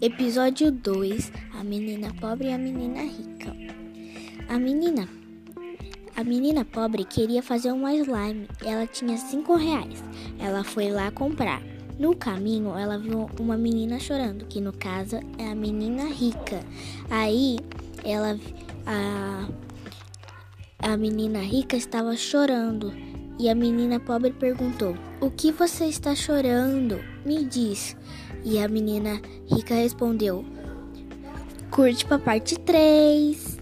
Episódio 2: A menina pobre e a menina rica. A menina a menina pobre queria fazer uma slime. Ela tinha cinco reais. Ela foi lá comprar. No caminho, ela viu uma menina chorando, que no caso é a menina rica. Aí, ela a a menina rica estava chorando e a menina pobre perguntou: O que você está chorando? Me diz. E a menina rica respondeu: Curte para parte 3.